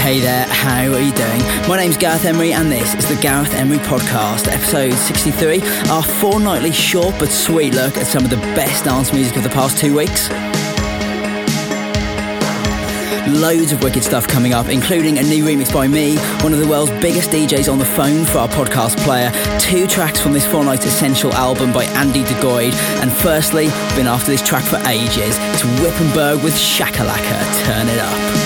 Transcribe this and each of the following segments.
Hey there, how are you doing? My name's Gareth Emery, and this is the Gareth Emery Podcast, episode 63, our fortnightly short but sweet look at some of the best dance music of the past two weeks. Loads of wicked stuff coming up, including a new remix by me, one of the world's biggest DJs on the phone for our podcast player, two tracks from this fortnight's essential album by Andy Duguid, and firstly, been after this track for ages. It's Wippenberg with Chakalaka. Turn it up.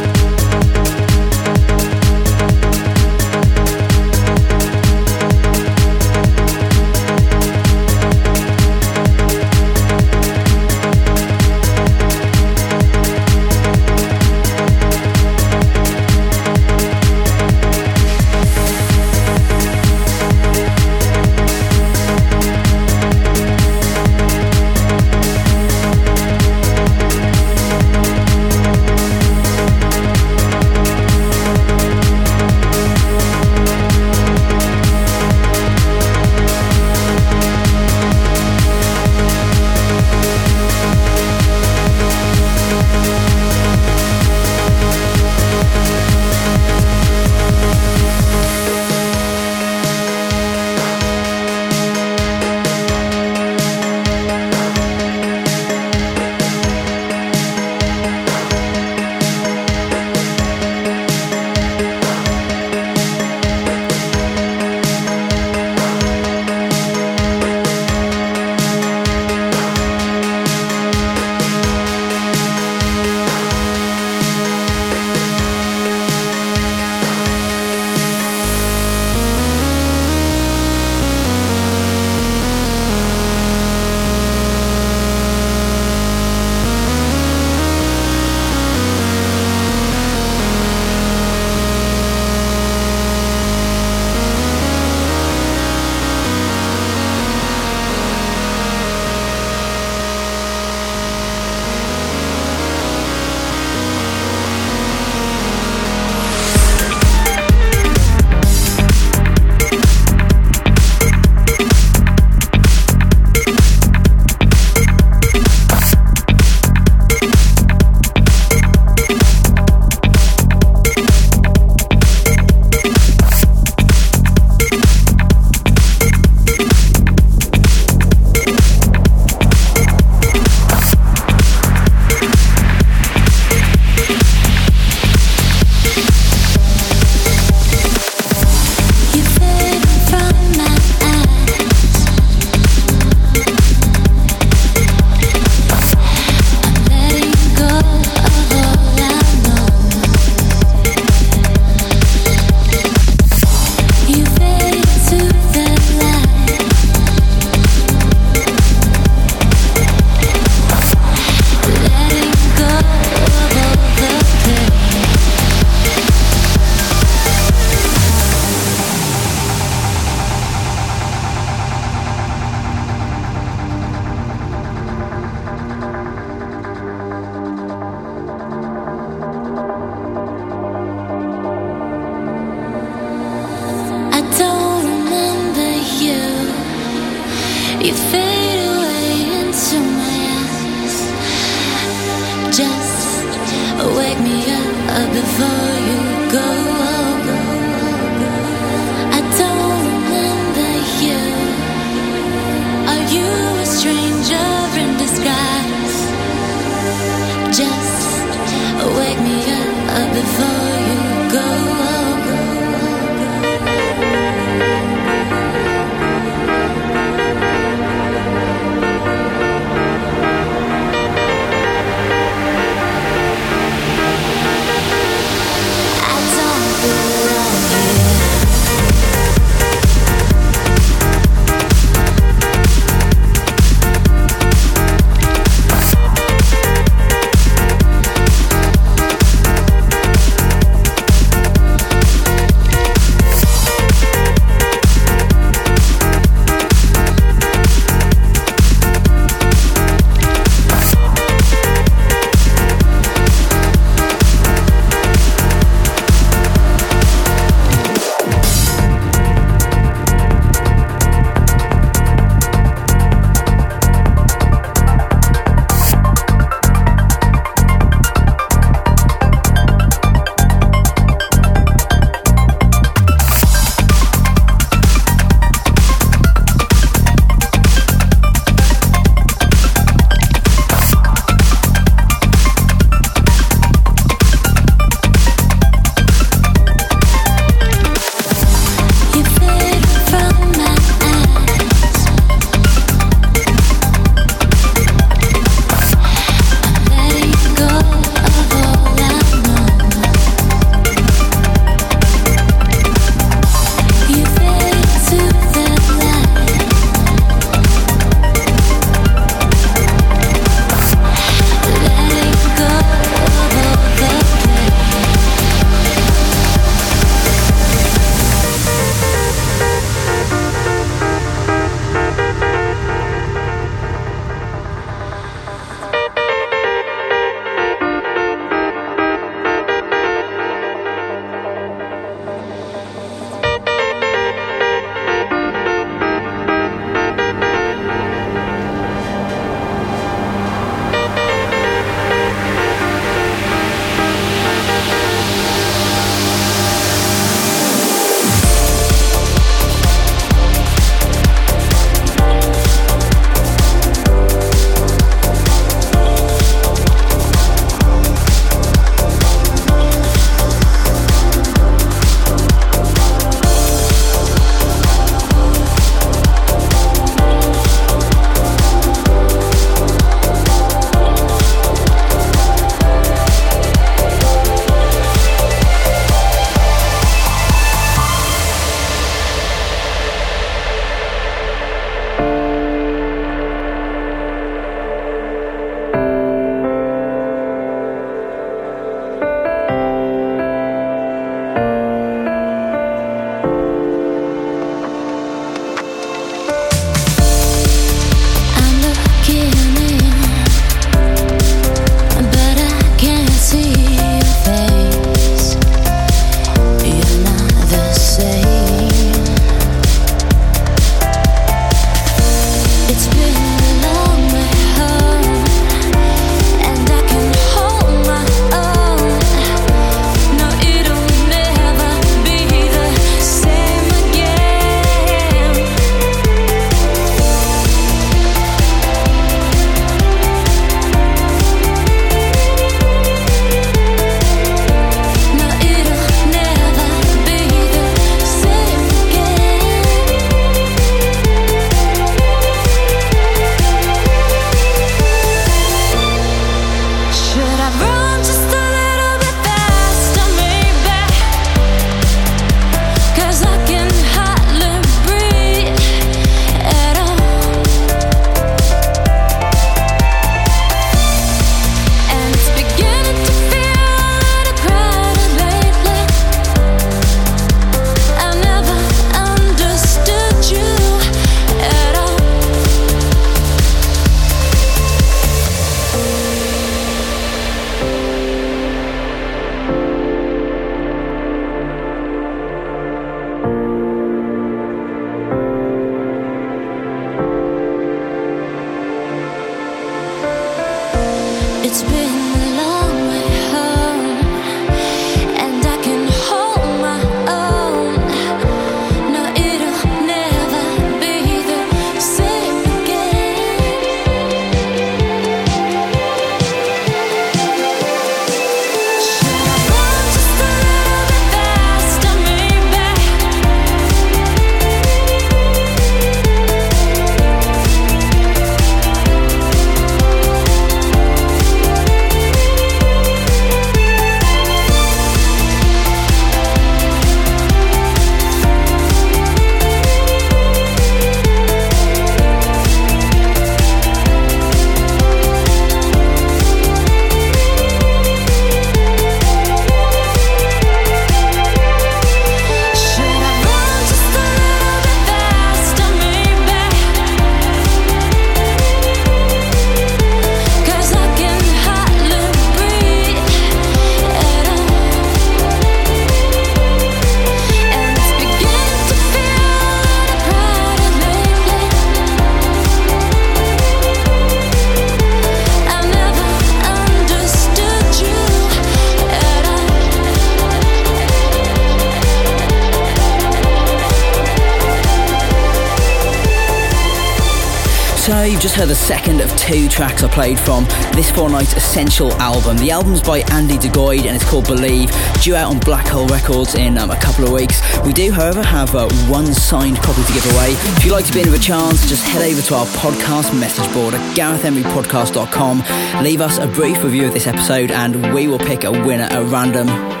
So you've just heard the second of two tracks I played from this fortnight's Essential album. The album's by Andy Duguid and it's called Believe, due out on Black Hole Records in um, a couple of weeks. We do, however, have uh, one signed copy to give away. If you'd like to be in with a chance, just head over to our podcast message board at garethemerypodcast.com. Leave us a brief review of this episode and we will pick a winner at random.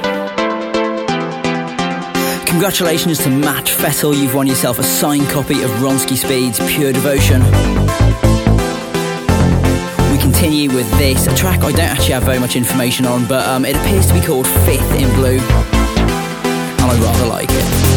Congratulations to Matt Fettel, you've won yourself a signed copy of Ronski Speed's Pure Devotion. We continue with this, a track I don't actually have very much information on, but um, it appears to be called Fifth in Blue, and I rather like it.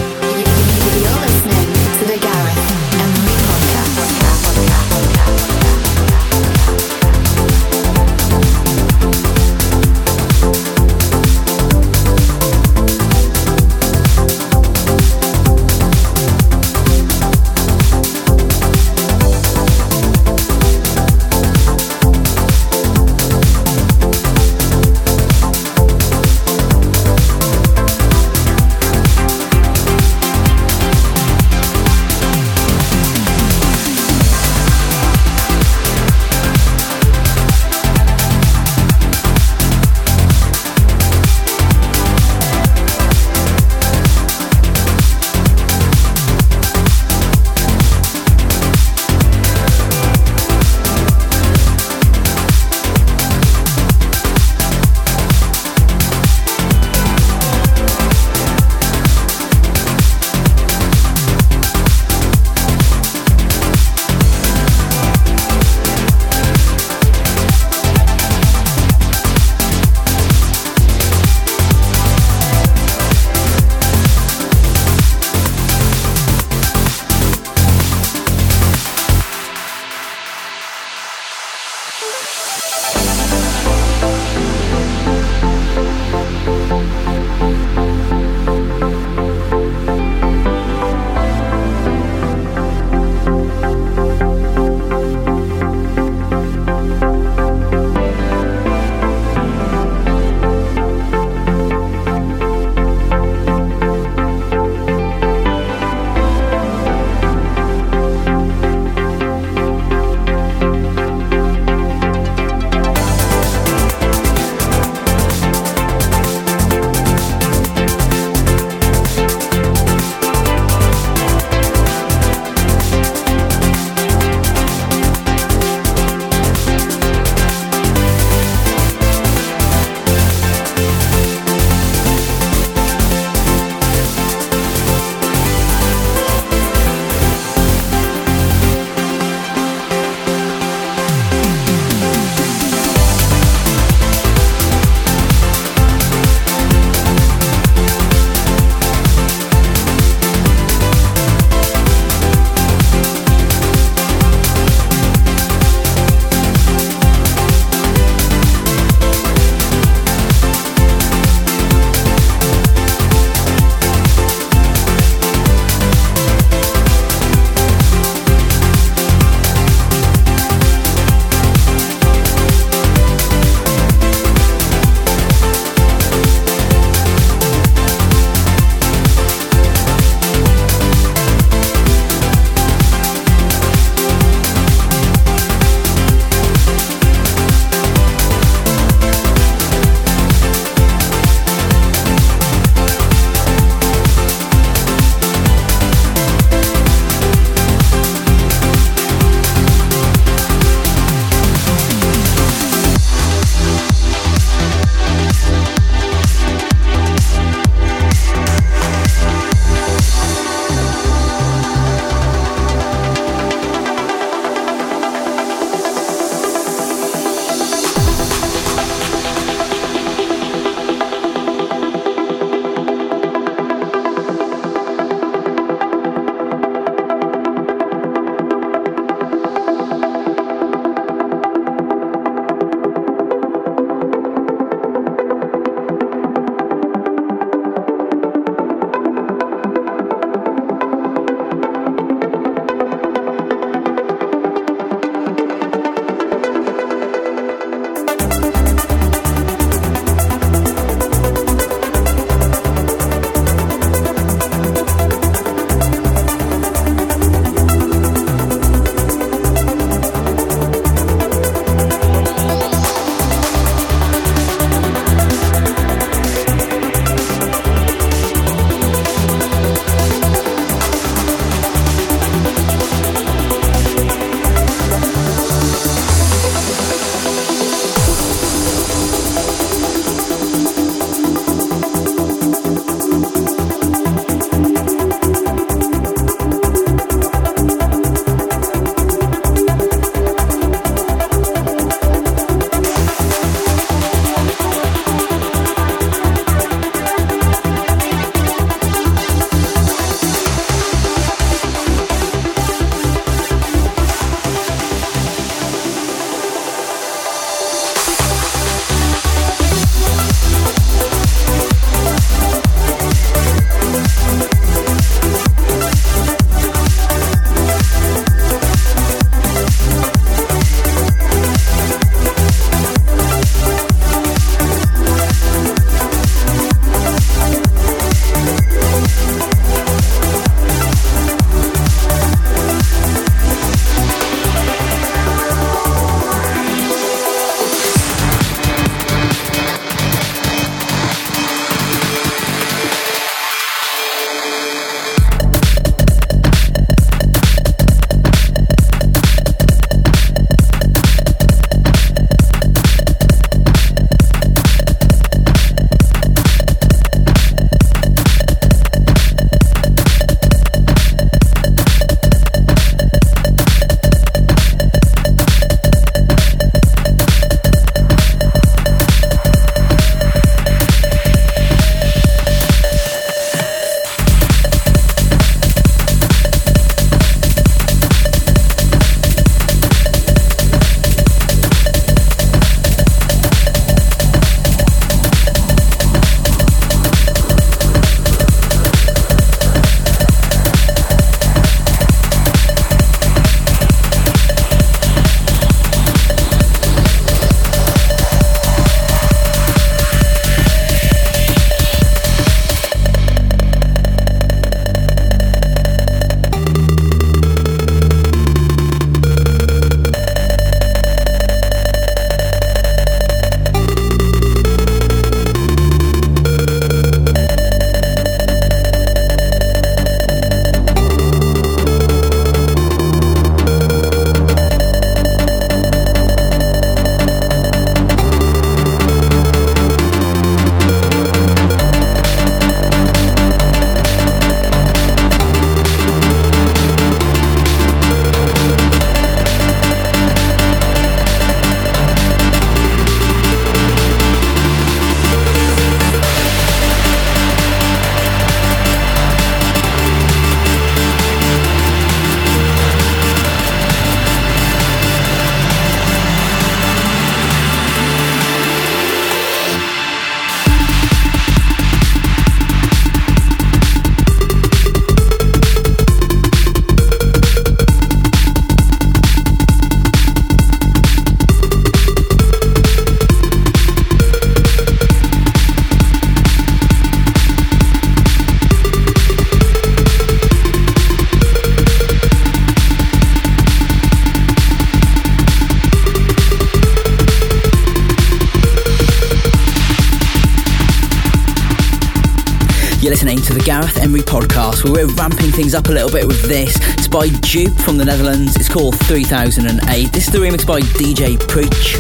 We're ramping things up a little bit with this. It's by Dupe from the Netherlands. It's called 3008. This is the remix by DJ Preach.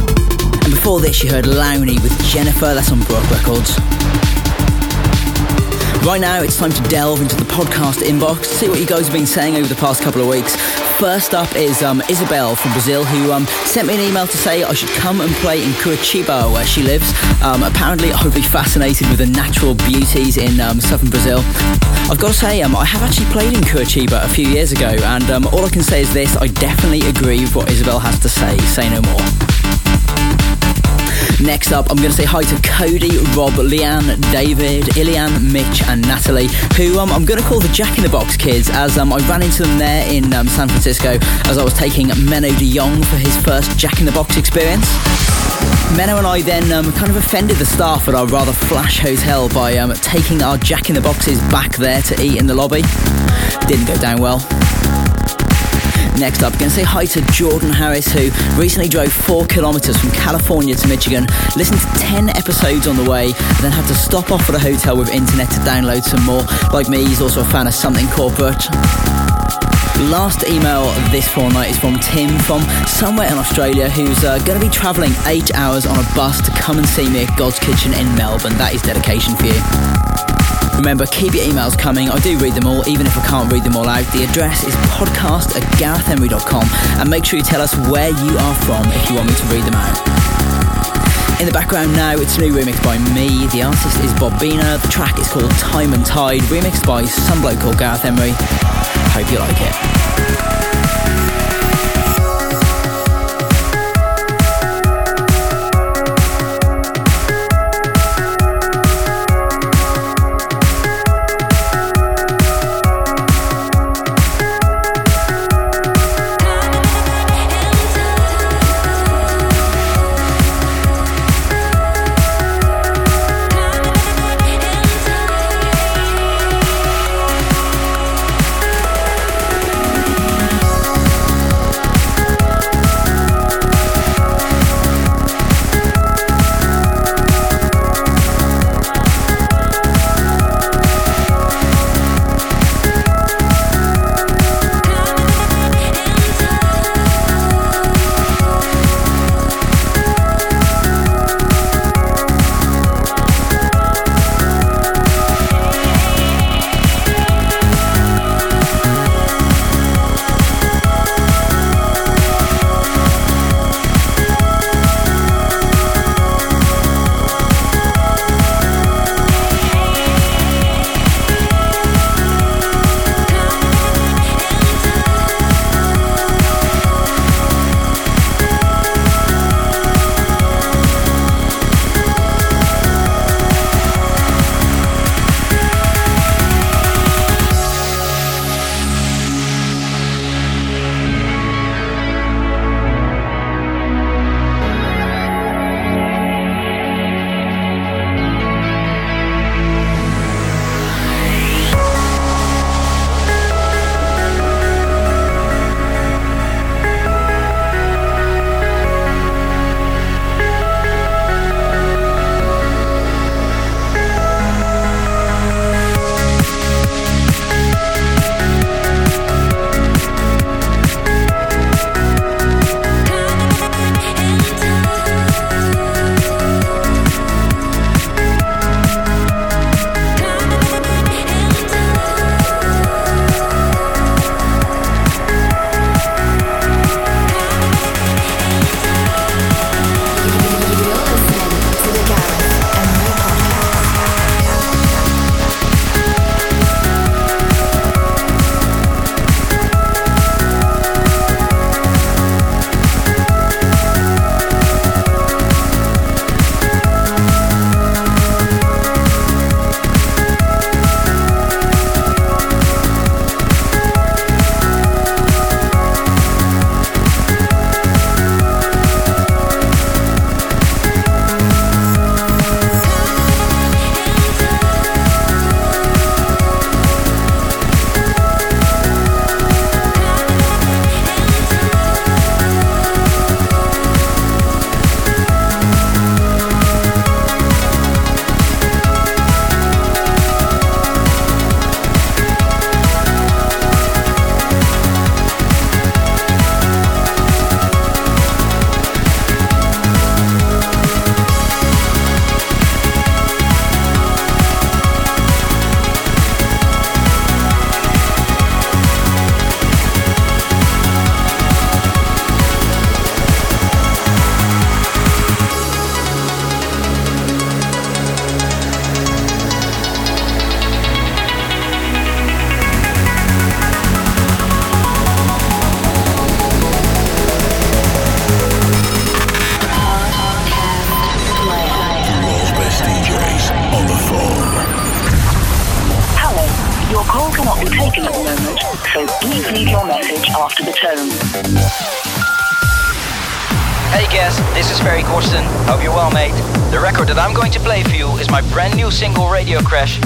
And before this, you heard Lowney with Jennifer. That's on Brook Records. Right now, it's time to delve into the podcast inbox, see what you guys have been saying over the past couple of weeks. First up is um, Isabel from Brazil, who um, sent me an email to say I should come and play in Curitiba, where she lives. Um, apparently, I would be fascinated with the natural beauties in um, southern Brazil. I've got to say, um, I have actually played in Curitiba a few years ago, and um, all I can say is this I definitely agree with what Isabel has to say. Say no more. Next up, I'm going to say hi to Cody, Rob, Leanne, David, Ilian, Mitch, and Natalie, who um, I'm going to call the Jack in the Box kids, as um, I ran into them there in um, San Francisco as I was taking Menno de Jong for his first Jack in the Box experience. Menno and I then um, kind of offended the staff at our rather flash hotel by um, taking our Jack in the Boxes back there to eat in the lobby. Didn't go down well. Next up, going to say hi to Jordan Harris, who recently drove four kilometres from California to Michigan, listened to 10 episodes on the way, then had to stop off at a hotel with internet to download some more. Like me, he's also a fan of something corporate. Last email this fortnight is from Tim from somewhere in Australia who's uh, going to be travelling eight hours on a bus to come and see me at Godskitchen in Melbourne. That is dedication for you. Remember, keep your emails coming. I do read them all, even if I can't read them all out. The address is podcast at garethemery.com and make sure you tell us where you are from if you want me to read them out. In the background now, it's a new remix by me. The artist is Bobina. The track is called Time and Tide, remixed by some bloke called Gareth Emery. Hope you like it.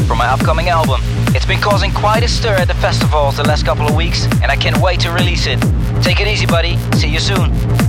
From my upcoming album. It's been causing quite a stir at the festivals the last couple of weeks, and I can't wait to release it. Take it easy, buddy. See you soon.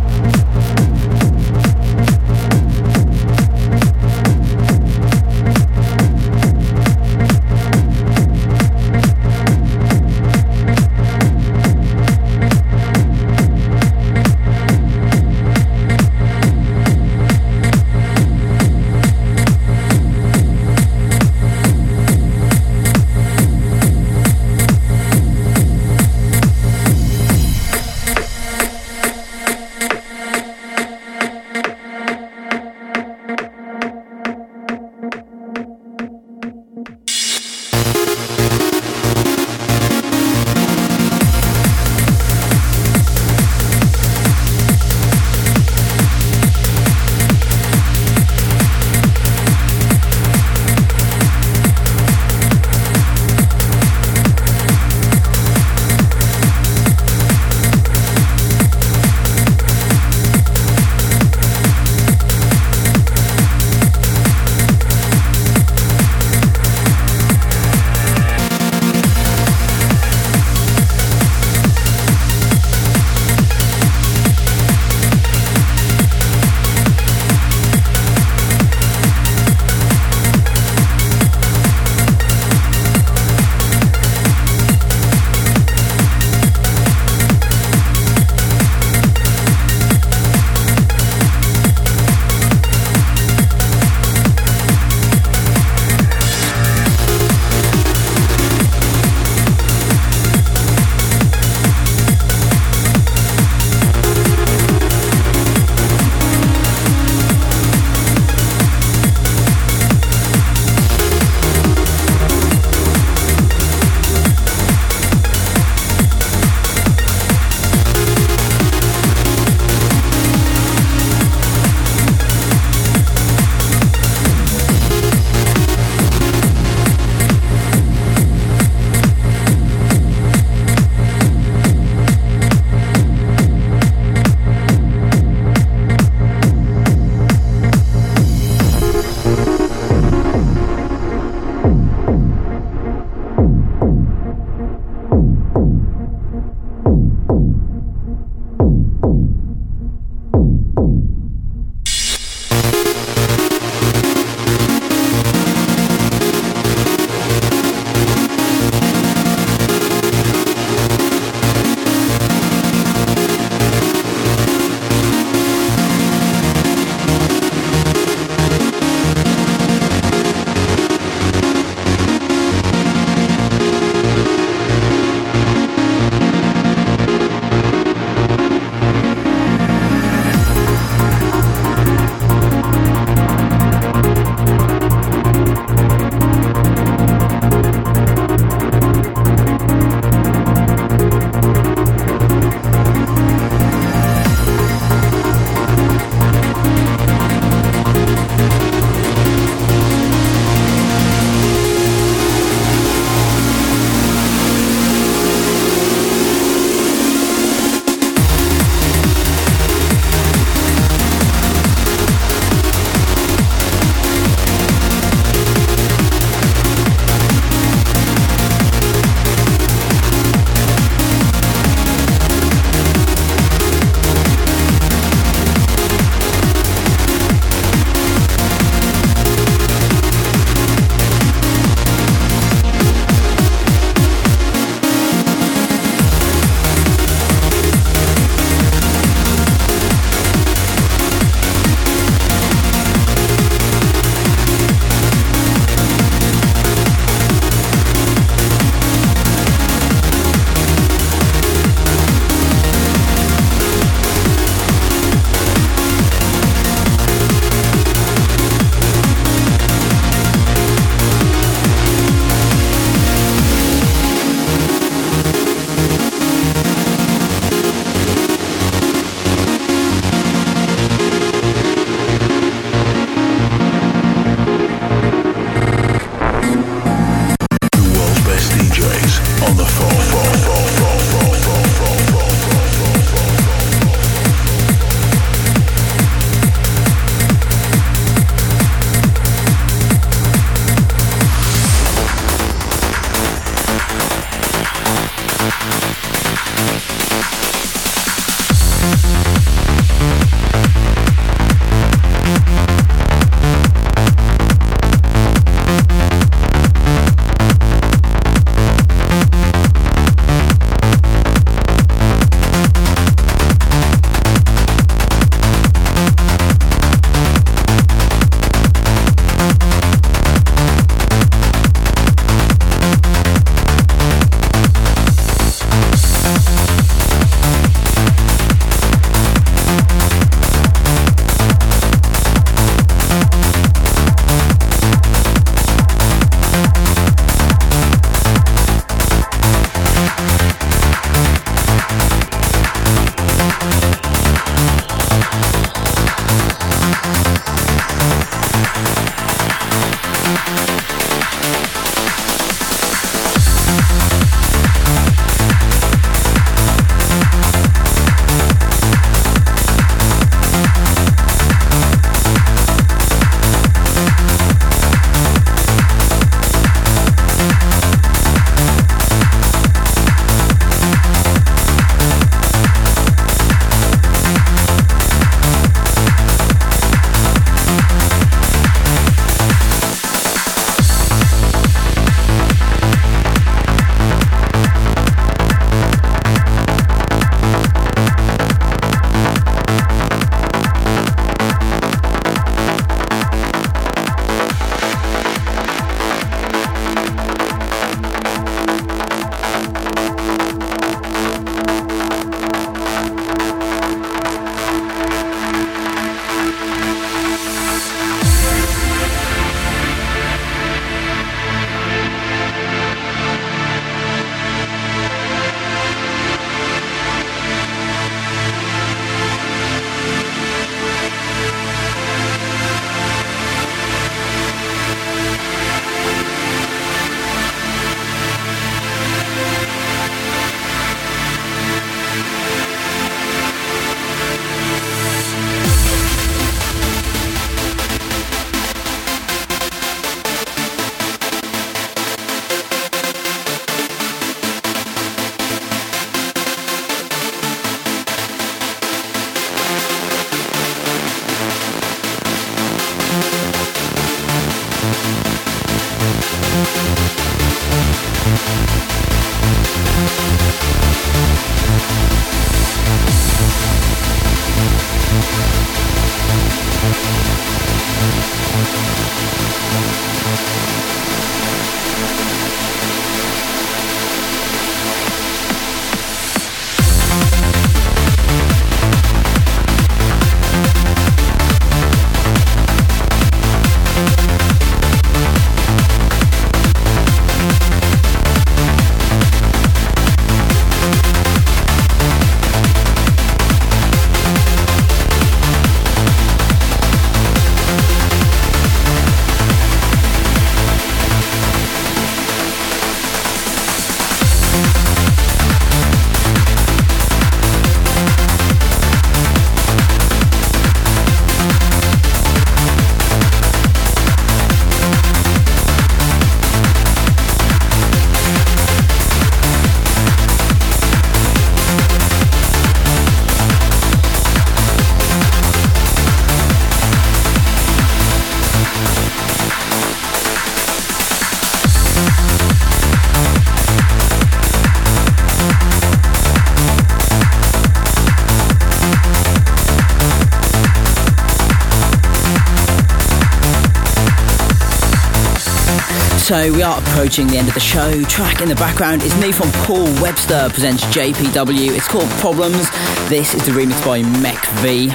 So we are approaching the end of the show. Track in the background is new from Paul Webster, presents JPW. It's called Problems. This is the remix by Mech V.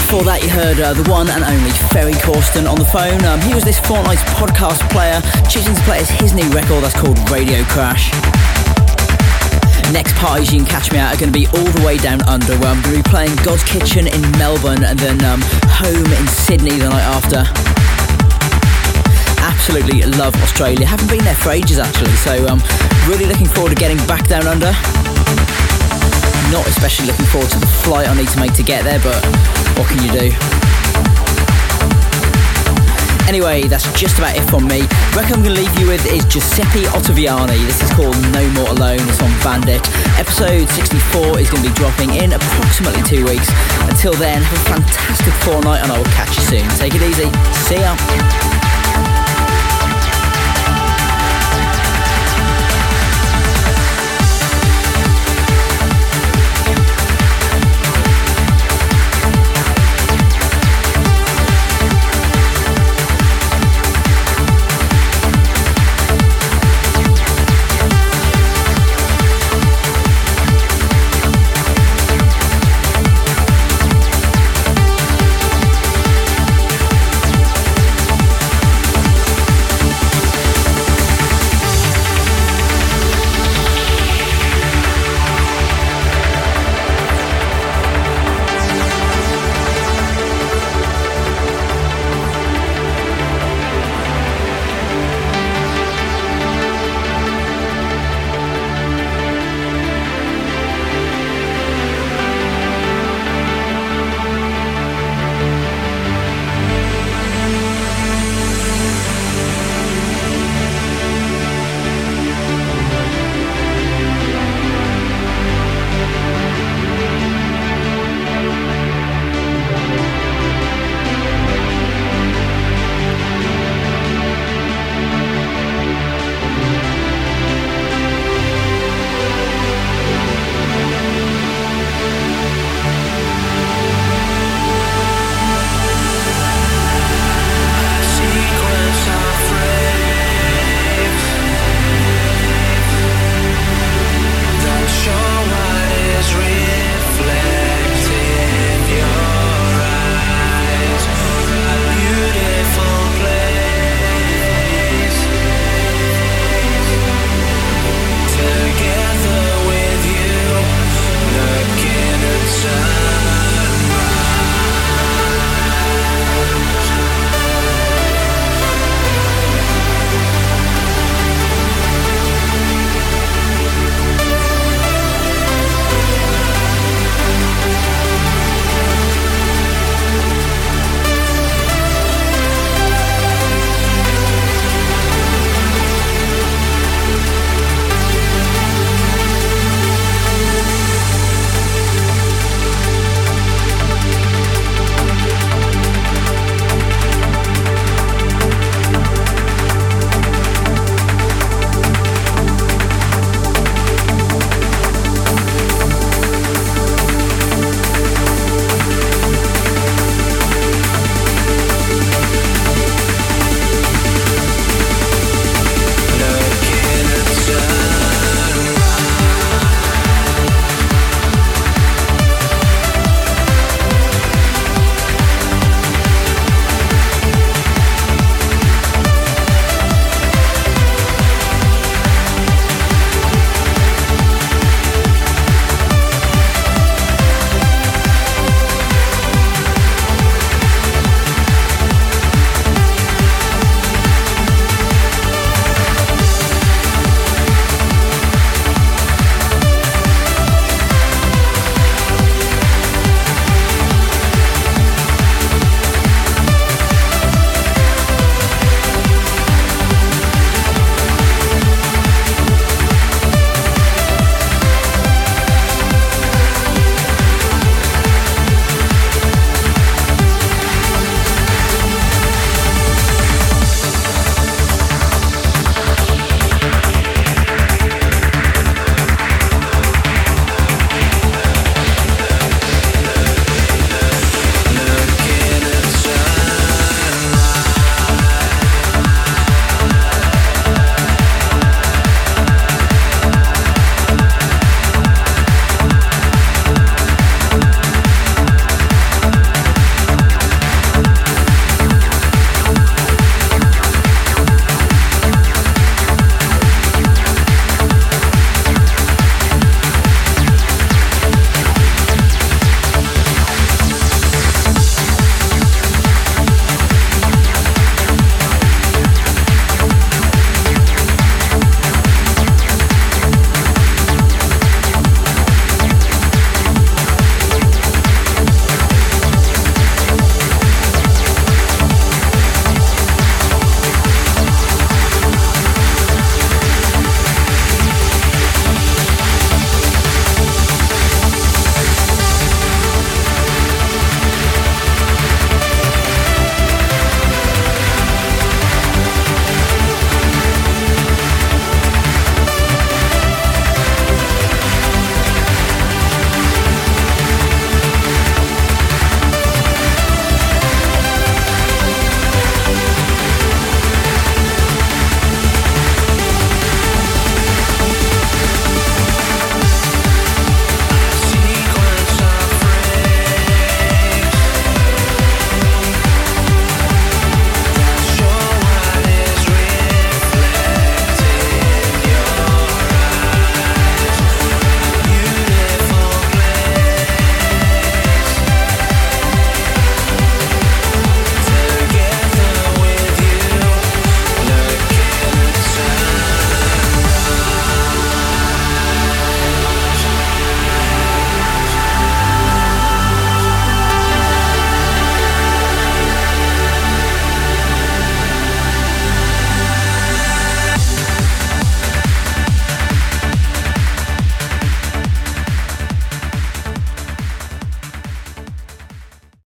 Before that, you heard uh, the one and only Ferry Corsten on the phone. Um, he was this fortnight's podcast player, choosing to play his new record that's called Radio Crash. Next parties you can catch me at are going to be all the way down under, where I'm going to be playing Godskitchen in Melbourne and then um, home in Sydney the night after. Absolutely love Australia. Haven't been there for ages actually, so um, really looking forward to getting back down under. Not especially looking forward to the flight I need to make to get there, but what can you do? Anyway, that's just about it from me. Record I'm going to leave you with is Giuseppe Ottaviani. This is called No More Alone. It's on Bandit. Episode 64 is going to be dropping in approximately two weeks. Until then, have a fantastic fortnight and I will catch you soon. Take it easy. See ya.